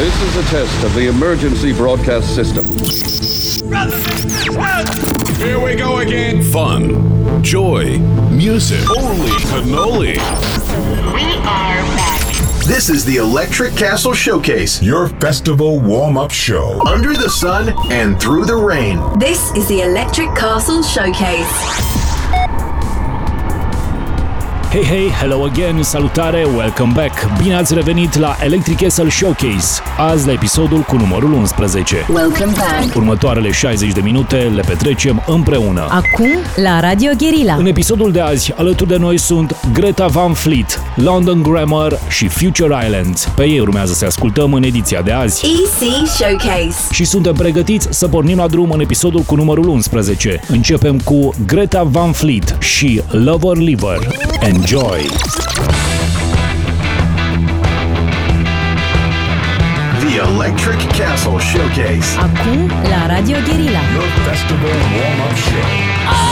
This is a test of the emergency broadcast system. Here we go again. Fun, joy, music. Holy cannoli. We are back. This is the Electric Castle Showcase. Your festival warm up show. Under the sun and through the rain. This is the Electric Castle Showcase. Hei, hei, hello again, salutare, welcome back! Bine ați revenit la Electric Castle Showcase, azi la episodul cu numărul 11. Welcome back. Următoarele 60 de minute le petrecem împreună. Acum, la Radio Guerilla. În episodul de azi, alături de noi sunt Greta Van Fleet, London Grammar și Future Islands. Pe ei urmează să ascultăm în ediția de azi. EC Showcase. Și suntem pregătiți să pornim la drum în episodul cu numărul 11. Începem cu Greta Van Fleet și Lover Liver. Enjoy! The Electric Castle Showcase. Acum, la Radio Guerilla. Your festival warm up show. The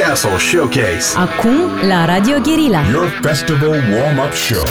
Castle Showcase. Acum, la Radio Guerilla. Your festival warm up show.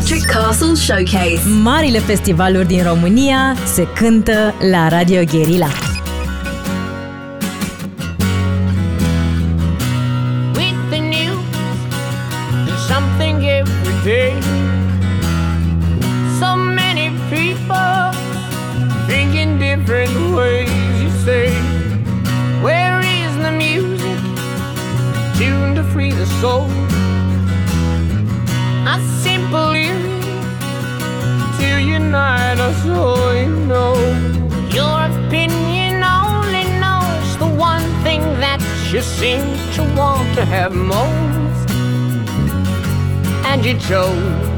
Electric Castle Showcase. Marile festivaluri din România se cântă la Radio Guerilla. To have most. And you chose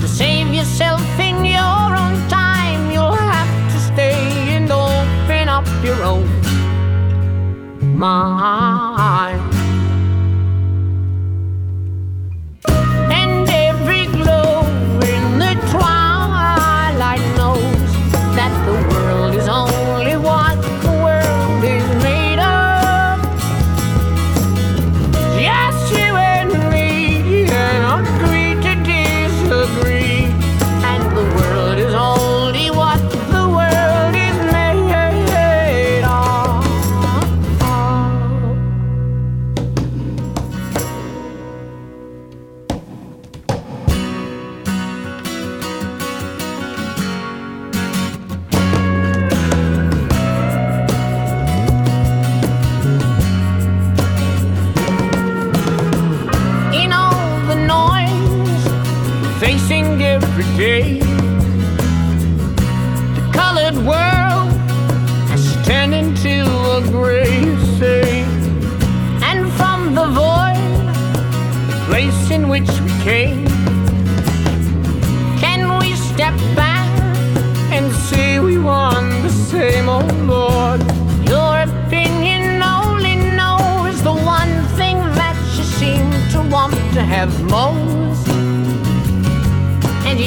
to save yourself in your own time. You'll have to stay and open up your own mind. Every day. The colored world has turned into a gray sea, and from the void, the place in which we came, can we step back and say we want the same, oh Lord? Your opinion only knows the one thing that you seem to want to have most,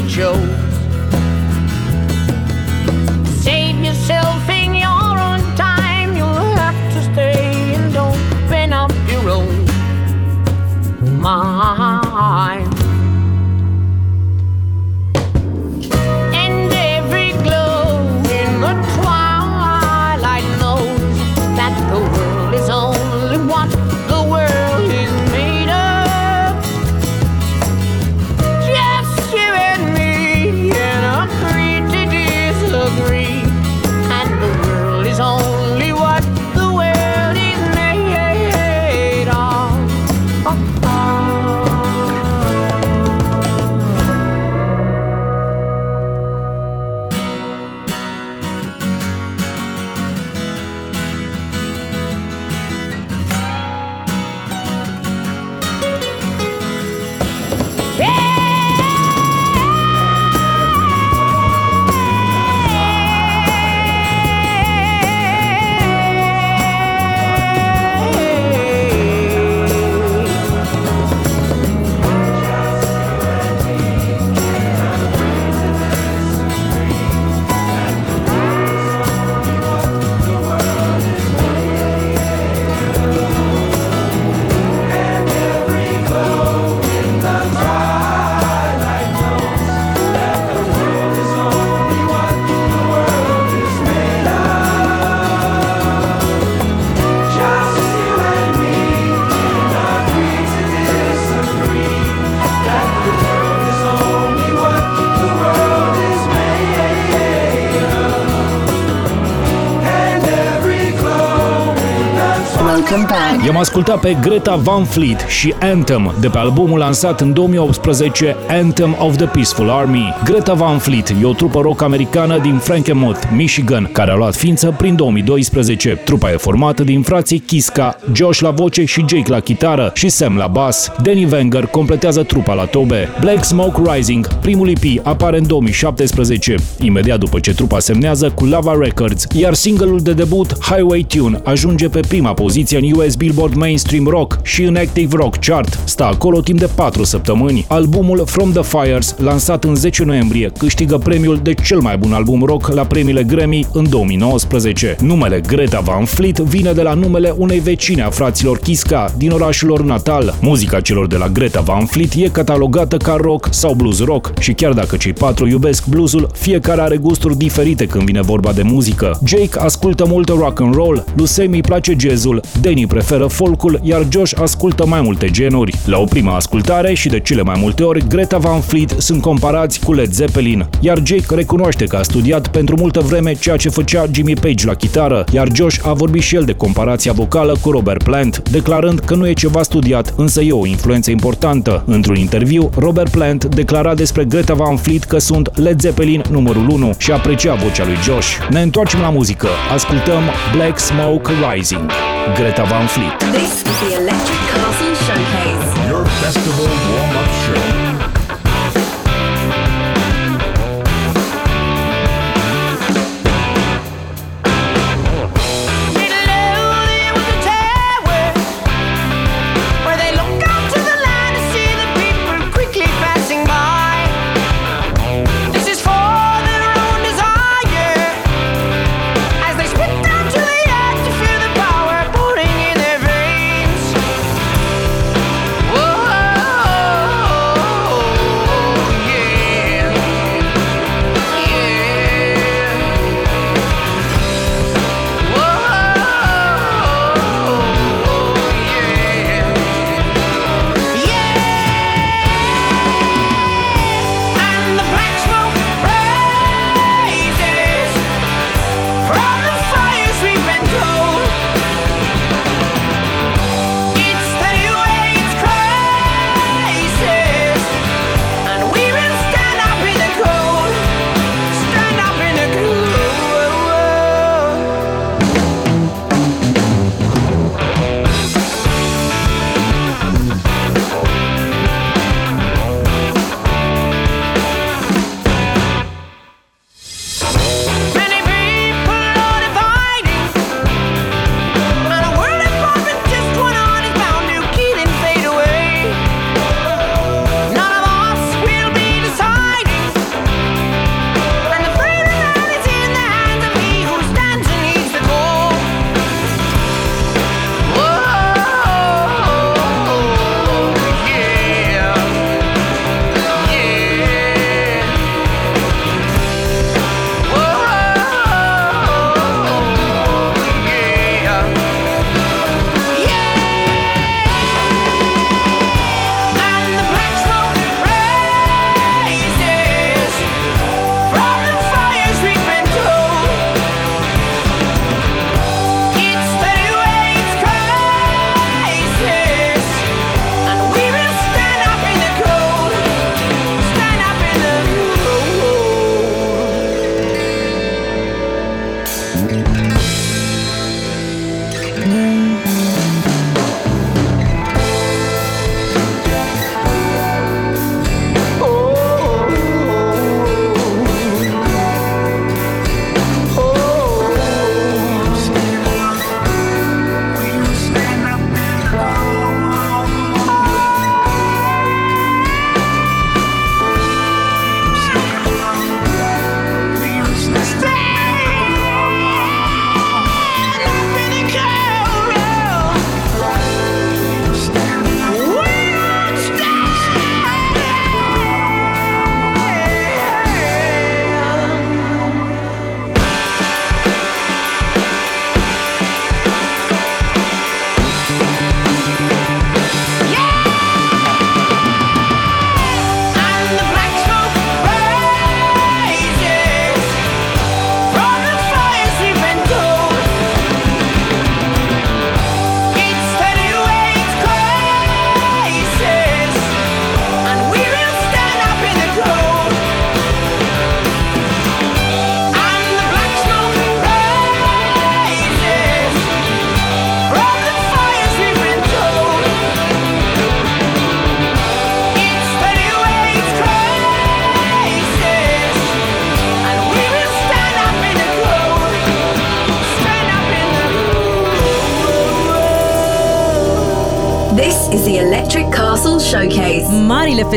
chose. Save yourself in your own time. You'll have to stay and open up your own mind. I-am ascultat pe Greta Van Fleet și Anthem de pe albumul lansat în 2018 Anthem of the Peaceful Army. Greta Van Fleet e o trupă rock americană din Frankenmuth, Michigan, care a luat ființă prin 2012. Trupa e formată din frații Kiska, Josh la voce și Jake la chitară și Sam la bas. Danny Wenger completează trupa la tobe. Black Smoke Rising, primul EP, apare în 2017, imediat după ce trupa semnează cu Lava Records, iar singleul de debut Highway Tune ajunge pe prima poziție poziția în US Billboard Mainstream Rock și în Active Rock Chart. Stă acolo timp de 4 săptămâni. Albumul From the Fires, lansat în 10 noiembrie, câștigă premiul de cel mai bun album rock la premiile Grammy în 2019. Numele Greta Van Fleet vine de la numele unei vecine a fraților Kiska din orașul lor natal. Muzica celor de la Greta Van Fleet e catalogată ca rock sau blues rock și chiar dacă cei patru iubesc bluesul, fiecare are gusturi diferite când vine vorba de muzică. Jake ascultă mult rock and roll, Lucemi îi place jazzul, Danny preferă folkul, iar Josh ascultă mai multe genuri. La o prima ascultare și de cele mai multe ori, Greta Van Fleet sunt comparați cu Led Zeppelin, iar Jake recunoaște că a studiat pentru multă vreme ceea ce făcea Jimmy Page la chitară, iar Josh a vorbit și el de comparația vocală cu Robert Plant, declarând că nu e ceva studiat, însă e o influență importantă. Într-un interviu, Robert Plant declara despre Greta Van Fleet că sunt Led Zeppelin numărul 1 și aprecia vocea lui Josh. Ne întoarcem la muzică. Ascultăm Black Smoke Rising. Greta Van Fleet. This is the Electric Castle Showcase. Your festival warm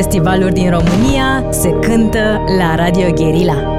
festivaluri din România se cântă la Radio Guerilla.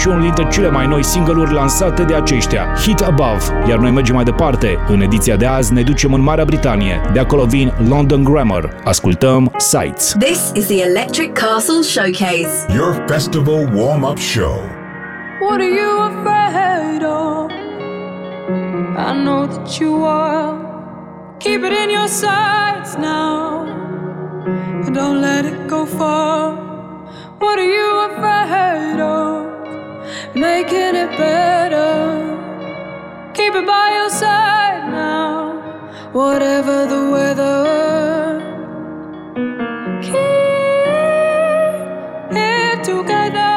și unul dintre cele mai noi single-uri lansate de aceștia, Hit Above. Iar noi mergem mai departe. În ediția de azi ne ducem în Marea Britanie. De acolo vin London Grammar. Ascultăm Sights. This is the Electric Castle Showcase. Your festival warm-up show. What are you afraid of? I know that you are. Keep it in your sights now. And don't let it go far. better. Keep it by your side now, whatever the weather. Keep it together.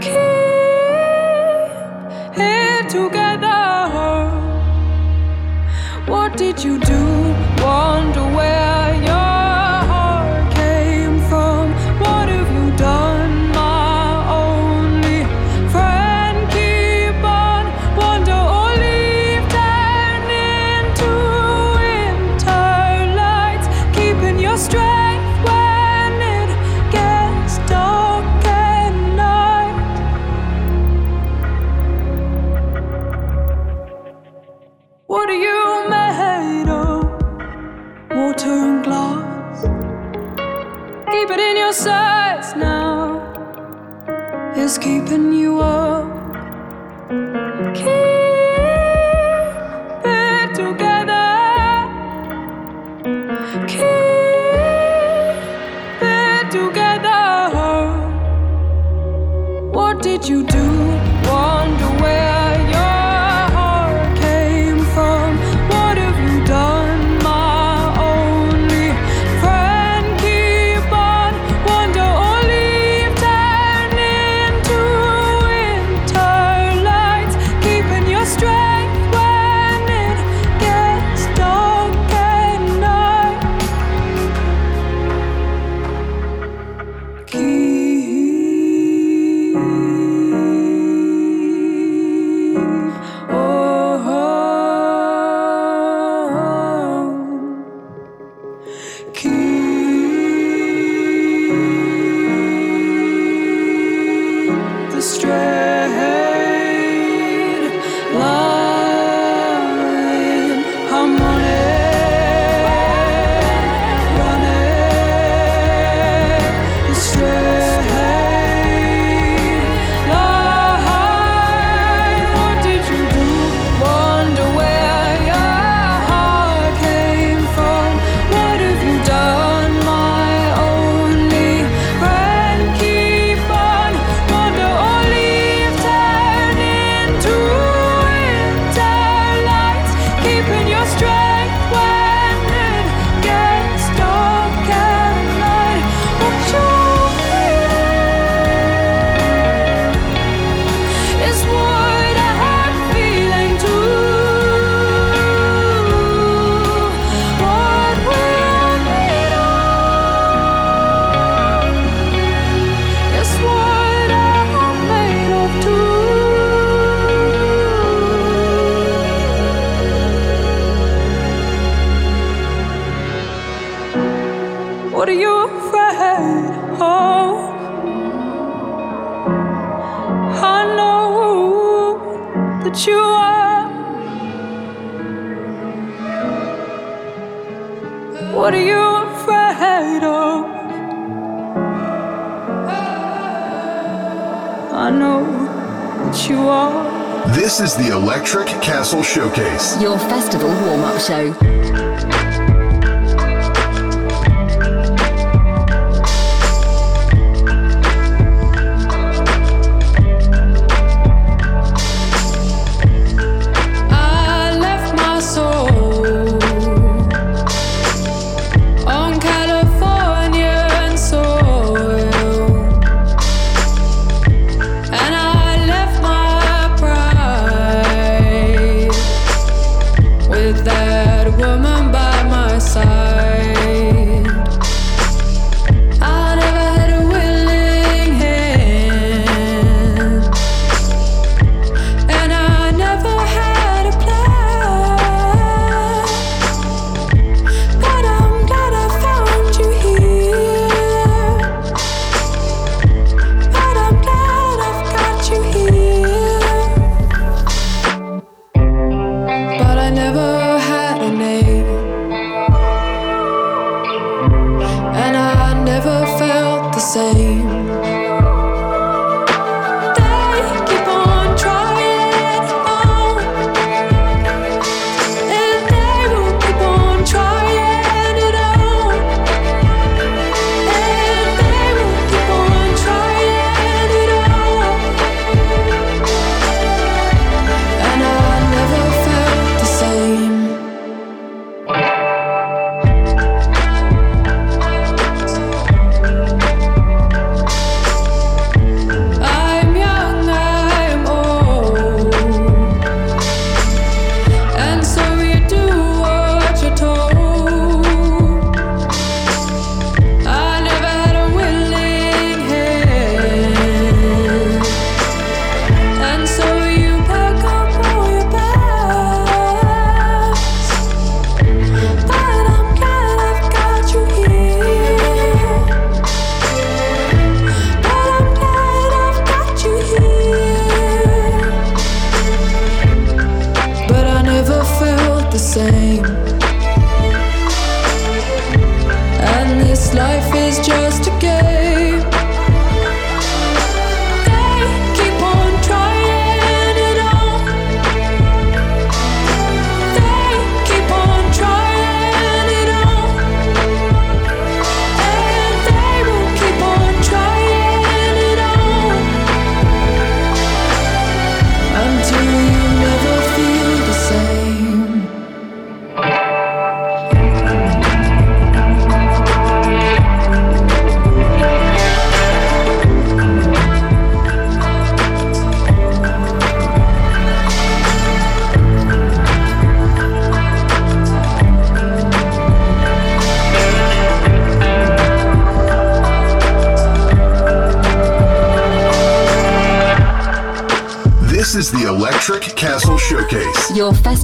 Keep it together. What did you do? Wander away. Showcase, your festival warm up show.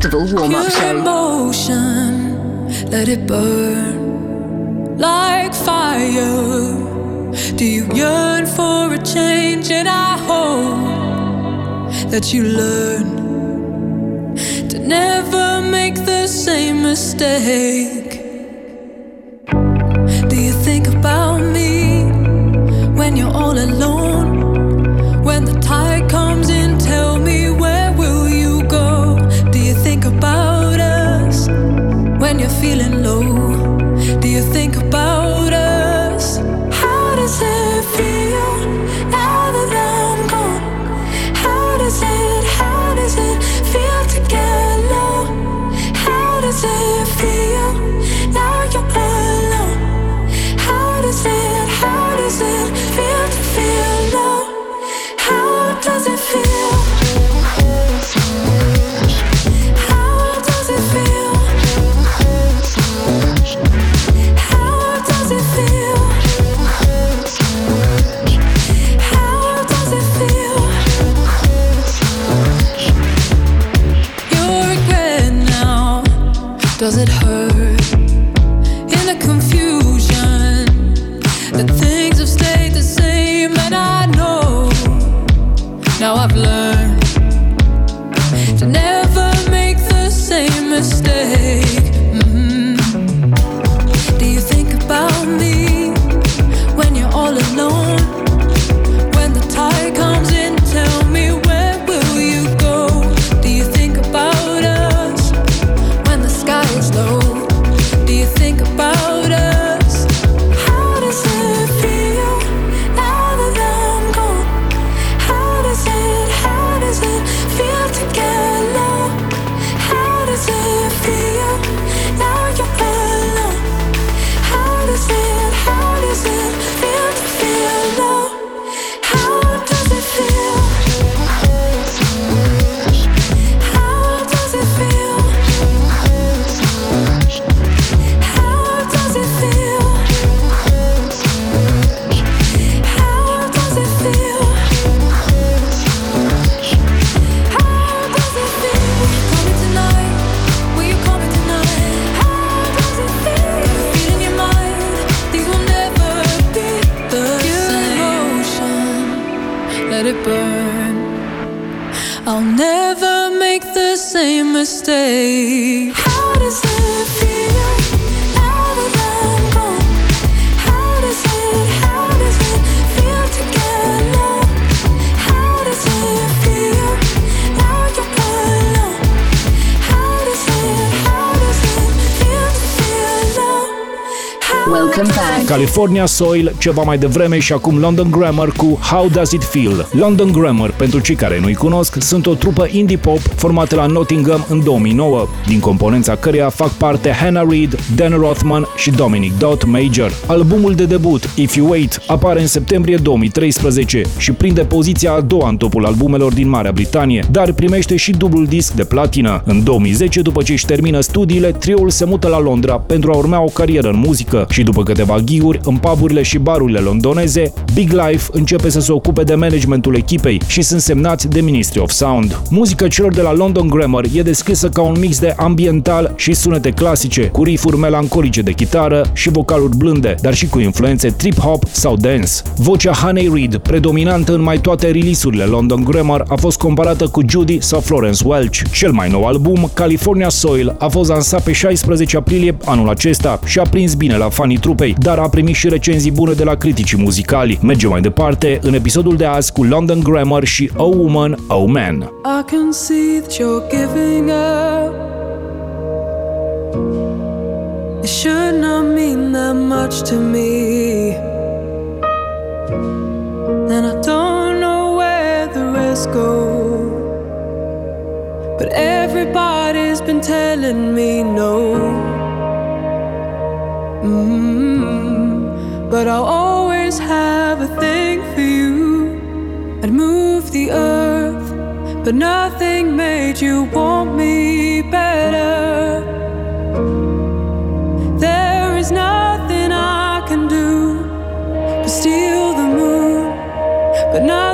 Festival warm up show. emotion, let it burn like fire. Do you yearn for a change? And I hope that you stay. California Soil, ceva mai devreme și acum London Grammar cu How Does It Feel. London Grammar, pentru cei care nu-i cunosc, sunt o trupă indie pop formată la Nottingham în 2009, din componența căreia fac parte Hannah Reid, Dan Rothman și Dominic Dot Major. Albumul de debut, If You Wait, apare în septembrie 2013 și prinde poziția a doua în topul albumelor din Marea Britanie, dar primește și dublul disc de platină. În 2010, după ce își termină studiile, trioul se mută la Londra pentru a urmea o carieră în muzică și după câteva ghiuri în puburile și barurile londoneze, Big Life începe să se ocupe de managementul echipei și sunt semnați de Ministry of Sound. Muzica celor de la London Grammar e descrisă ca un mix de ambiental și sunete clasice, cu riffuri melancolice de chitară și vocaluri blânde, dar și cu influențe trip-hop sau dance. Vocea Honey Reid, predominantă în mai toate release-urile London Grammar, a fost comparată cu Judy sau Florence Welch. Cel mai nou album, California Soil, a fost lansat pe 16 aprilie anul acesta și a prins bine la fanii trupei, dar a primit și recenzii bune de la criticii muzicali. Mergem mai departe în episodul de azi cu London Grammar și Oh Woman, Oh Man. I can see that you're giving up. It should not mean that much to me. And I don't know where the rest go. But everybody's been telling me no. Mm, But I'll always have a thing for you. I'd move the earth, but nothing made you want me better. There is nothing I can do but steal the moon, but nothing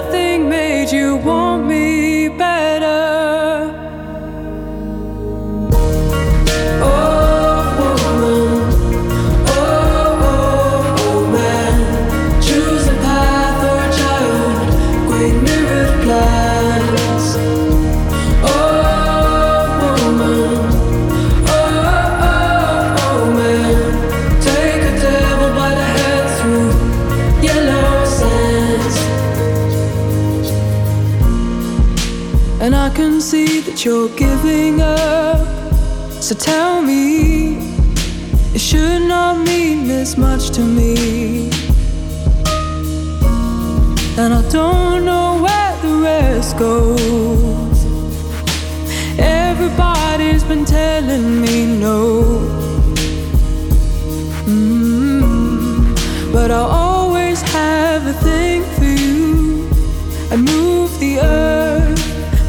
that you're giving up. So tell me, it should not mean this much to me.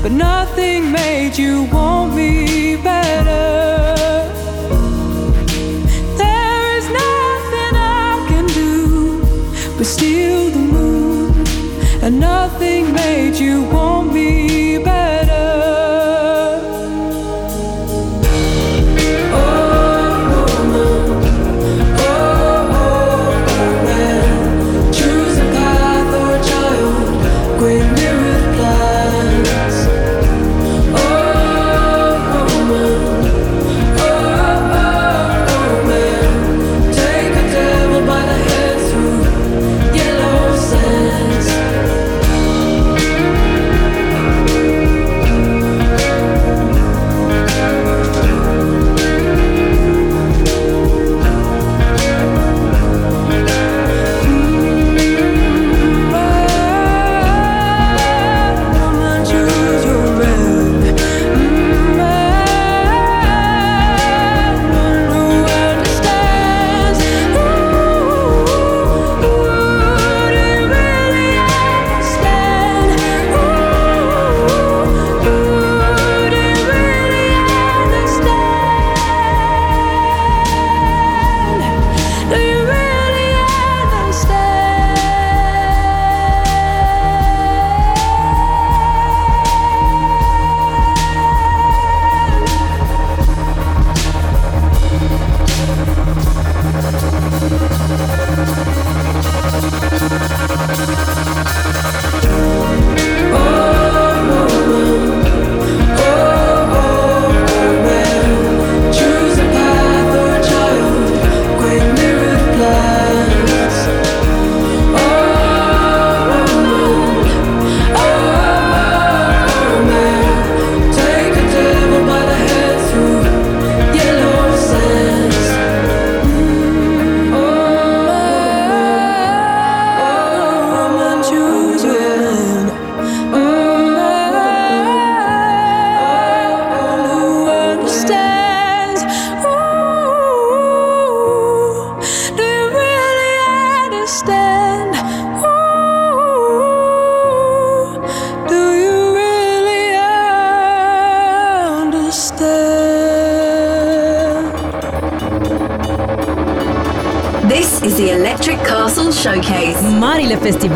but nothing made you want me better. There is nothing I can do but steal the moon, and nothing made you want.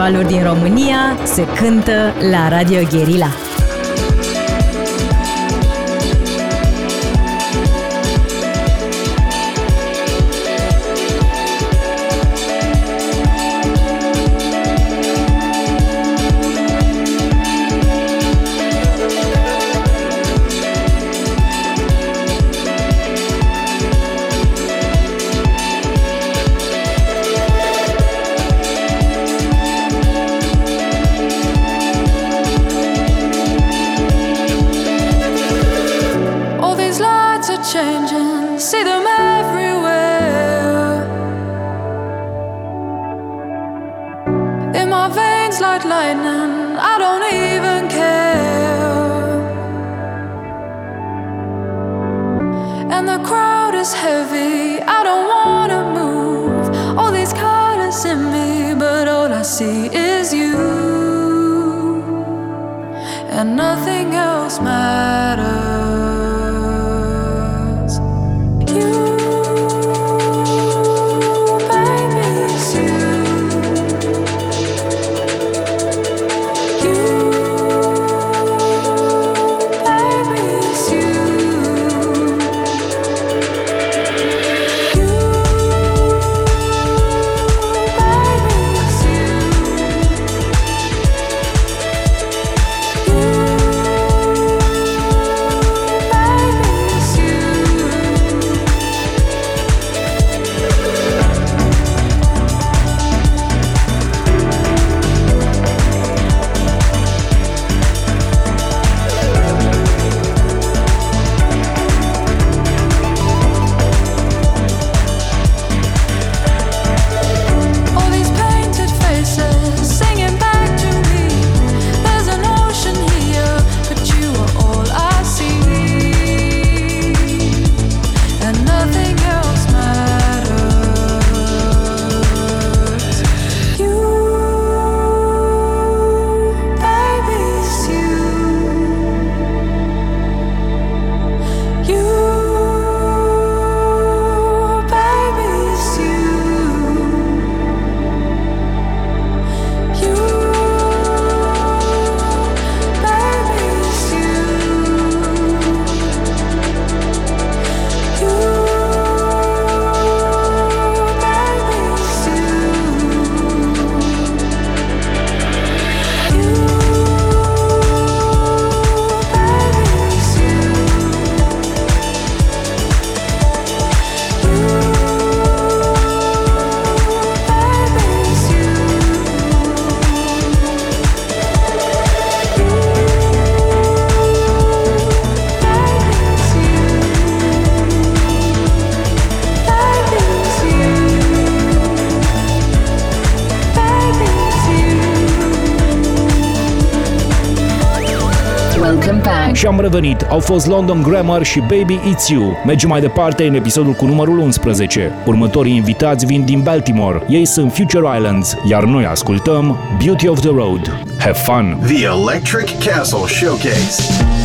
festivaluri din România se cântă la Radio Guerilla. and the crowd is heavy. I don't wanna move. All these colors in me, but all I see is you, and nothing else matters. revenit au fost London Grammar și Baby It's You. Mergem mai departe în episodul cu numărul 11. Următorii invitați vin din Baltimore. Ei sunt Future Islands, iar noi ascultăm Beauty of the Road. Have fun! The Electric Castle Showcase.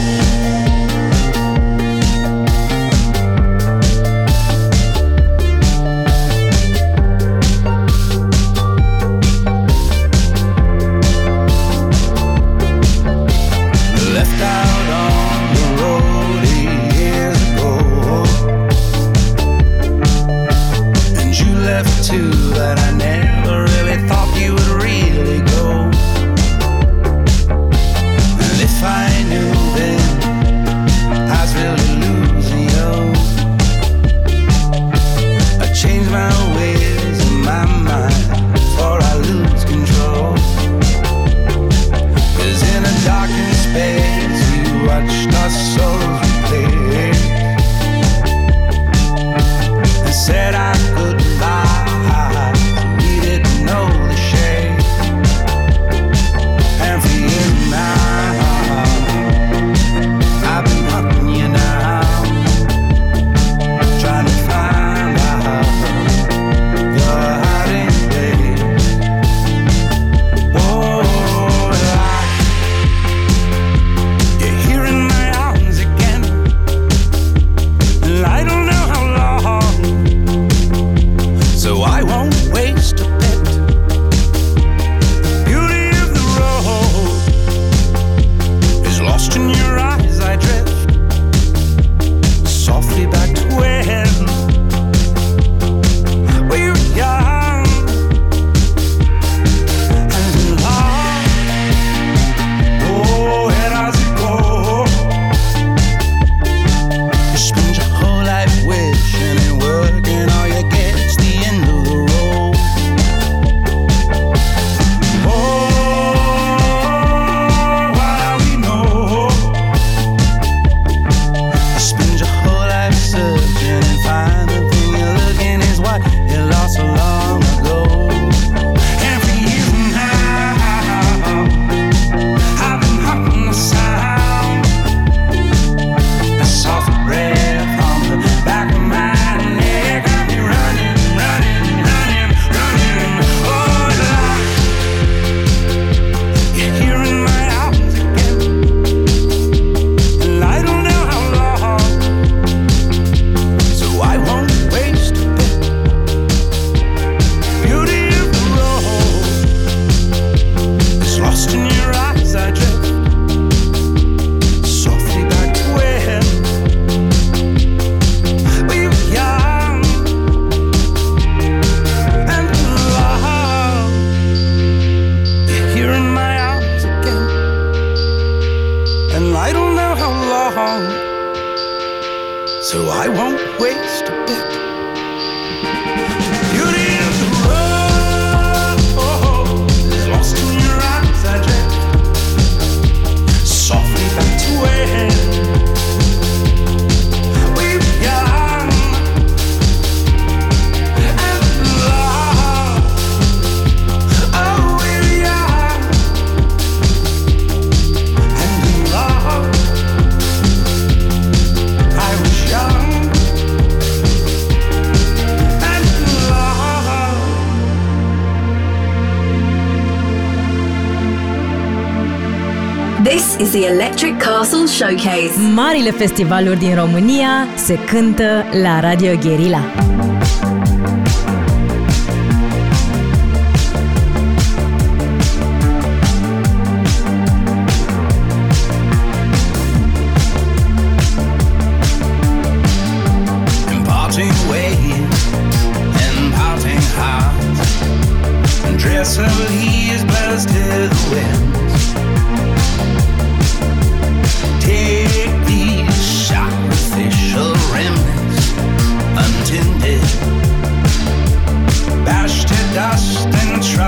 marile festivaluri din România se cântă la Radio Guerilla.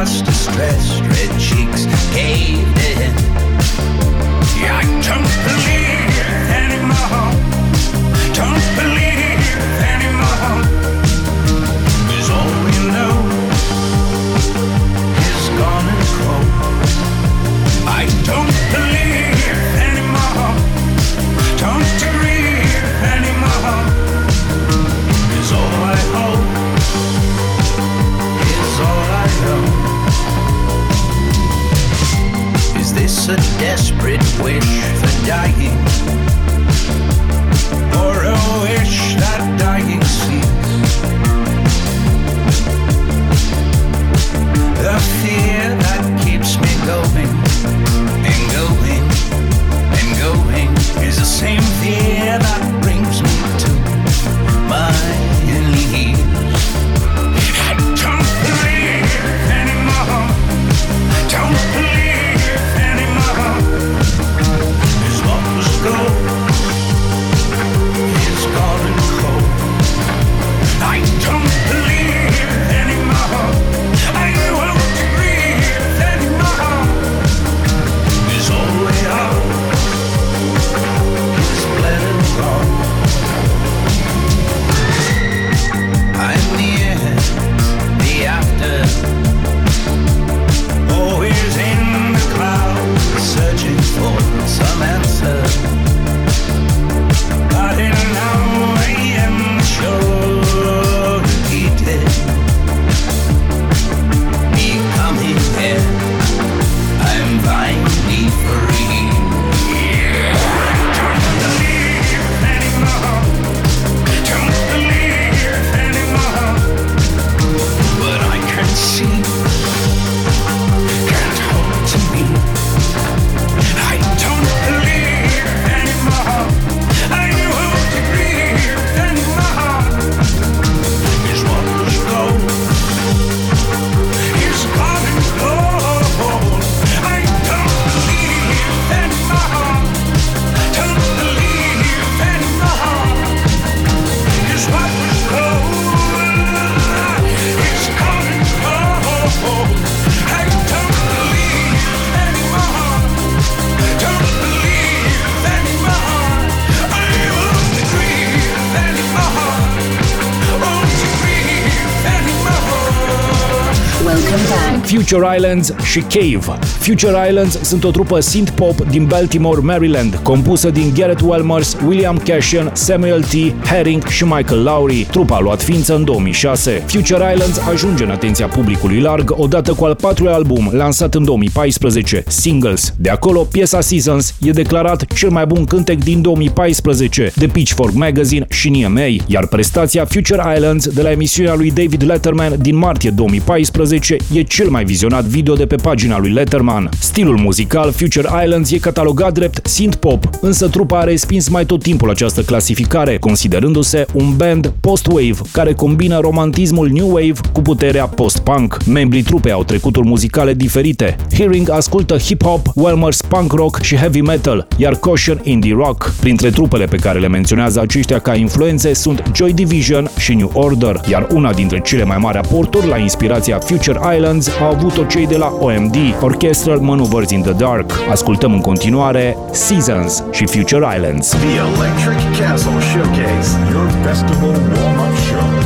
past her red cheeks caved Future Islands și Cave. Future Islands sunt o trupă synth-pop din Baltimore, Maryland, compusă din Garrett Welmers, William Cashion, Samuel T. Herring și Michael Lowry. Trupa a luat ființă în 2006. Future Islands ajunge în atenția publicului larg odată cu al patrulea album, lansat în 2014, Singles. De acolo, piesa Seasons e declarat cel mai bun cântec din 2014 de Pitchfork Magazine și NMA, iar prestația Future Islands de la emisiunea lui David Letterman din martie 2014 e cel mai vizionat video de pe pagina lui Letterman. Stilul muzical Future Islands e catalogat drept synth-pop, însă trupa a respins mai tot timpul această clasificare, considerându-se un band post-wave care combină romantismul new wave cu puterea post-punk. Membrii trupei au trecuturi muzicale diferite. Hearing ascultă hip-hop, Welmers punk rock și heavy metal, iar Caution indie rock. Printre trupele pe care le menționează aceștia ca influențe sunt Joy Division și New Order, iar una dintre cele mai mari aporturi la inspirația Future Islands au avut-o cei de la OMD, Orchestral Maneuvers in the Dark. Ascultăm în continuare Seasons și Future Islands. The Electric Castle Showcase. Your festival warm-up show.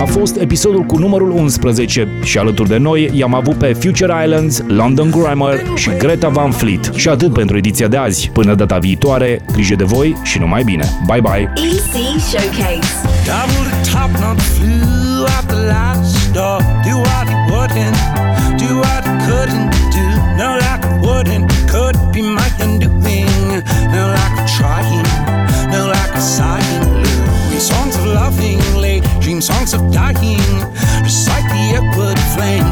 A fost episodul cu numărul 11 și alături de noi i-am avut pe Future Islands, London Grammar și Greta Van Fleet. Și atât pentru ediția de azi. Până data viitoare, grijă de voi și numai bine. Bye bye! EC Showcase. Double the top knot flew out the last door. Do what he wouldn't, do what he couldn't do. No, like it wouldn't, could be my undoing. No, like a trying, songs of dying. Recite the upward flame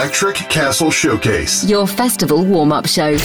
Electric Castle Showcase. Your festival warm up show.